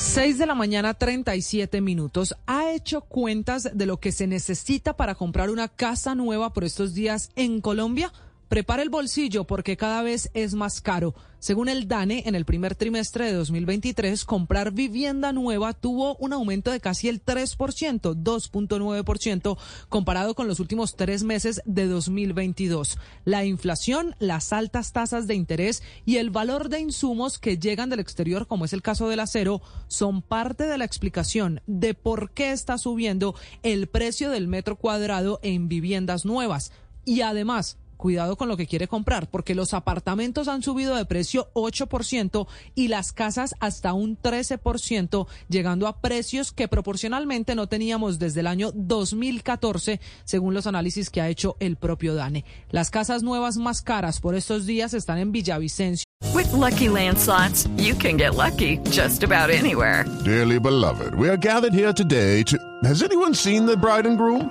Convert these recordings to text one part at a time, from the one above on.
6 de la mañana, 37 minutos. Ha hecho cuentas de lo que se necesita para comprar una casa nueva por estos días en Colombia. Prepara el bolsillo porque cada vez es más caro. Según el DANE, en el primer trimestre de 2023, comprar vivienda nueva tuvo un aumento de casi el 3%, 2.9%, comparado con los últimos tres meses de 2022. La inflación, las altas tasas de interés y el valor de insumos que llegan del exterior, como es el caso del acero, son parte de la explicación de por qué está subiendo el precio del metro cuadrado en viviendas nuevas. Y además, cuidado con lo que quiere comprar, porque los apartamentos han subido de precio 8% y las casas hasta un 13%, llegando a precios que proporcionalmente no teníamos desde el año 2014, según los análisis que ha hecho el propio DANE. Las casas nuevas más caras por estos días están en Villavicencio. With lucky landslots, you can get lucky just about anywhere. Dearly beloved, we are gathered here today to. Has anyone seen the bride and groom?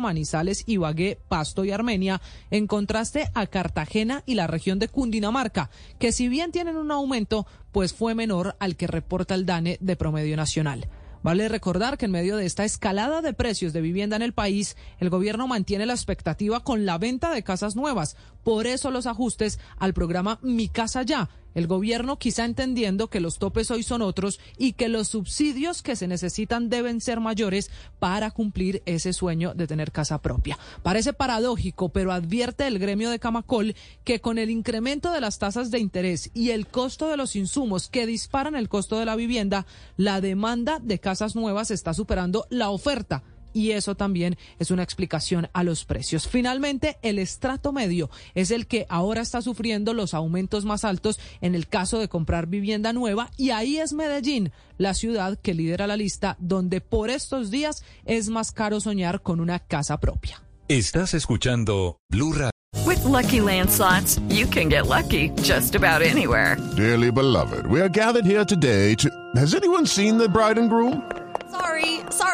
Manizales, Ibagué, Pasto y Armenia, en contraste a Cartagena y la región de Cundinamarca, que si bien tienen un aumento, pues fue menor al que reporta el DANE de promedio nacional. Vale recordar que en medio de esta escalada de precios de vivienda en el país, el gobierno mantiene la expectativa con la venta de casas nuevas. Por eso los ajustes al programa Mi Casa Ya. El gobierno quizá entendiendo que los topes hoy son otros y que los subsidios que se necesitan deben ser mayores para cumplir ese sueño de tener casa propia. Parece paradójico, pero advierte el gremio de Camacol que con el incremento de las tasas de interés y el costo de los insumos que disparan el costo de la vivienda, la demanda de casas nuevas está superando la oferta y eso también es una explicación a los precios. Finalmente, el estrato medio es el que ahora está sufriendo los aumentos más altos en el caso de comprar vivienda nueva y ahí es Medellín, la ciudad que lidera la lista donde por estos días es más caro soñar con una casa propia. Estás escuchando Blue Radio. With lucky landslots, you can get lucky just about anywhere. Dearly beloved, we are gathered here today to. Has anyone seen the bride and groom?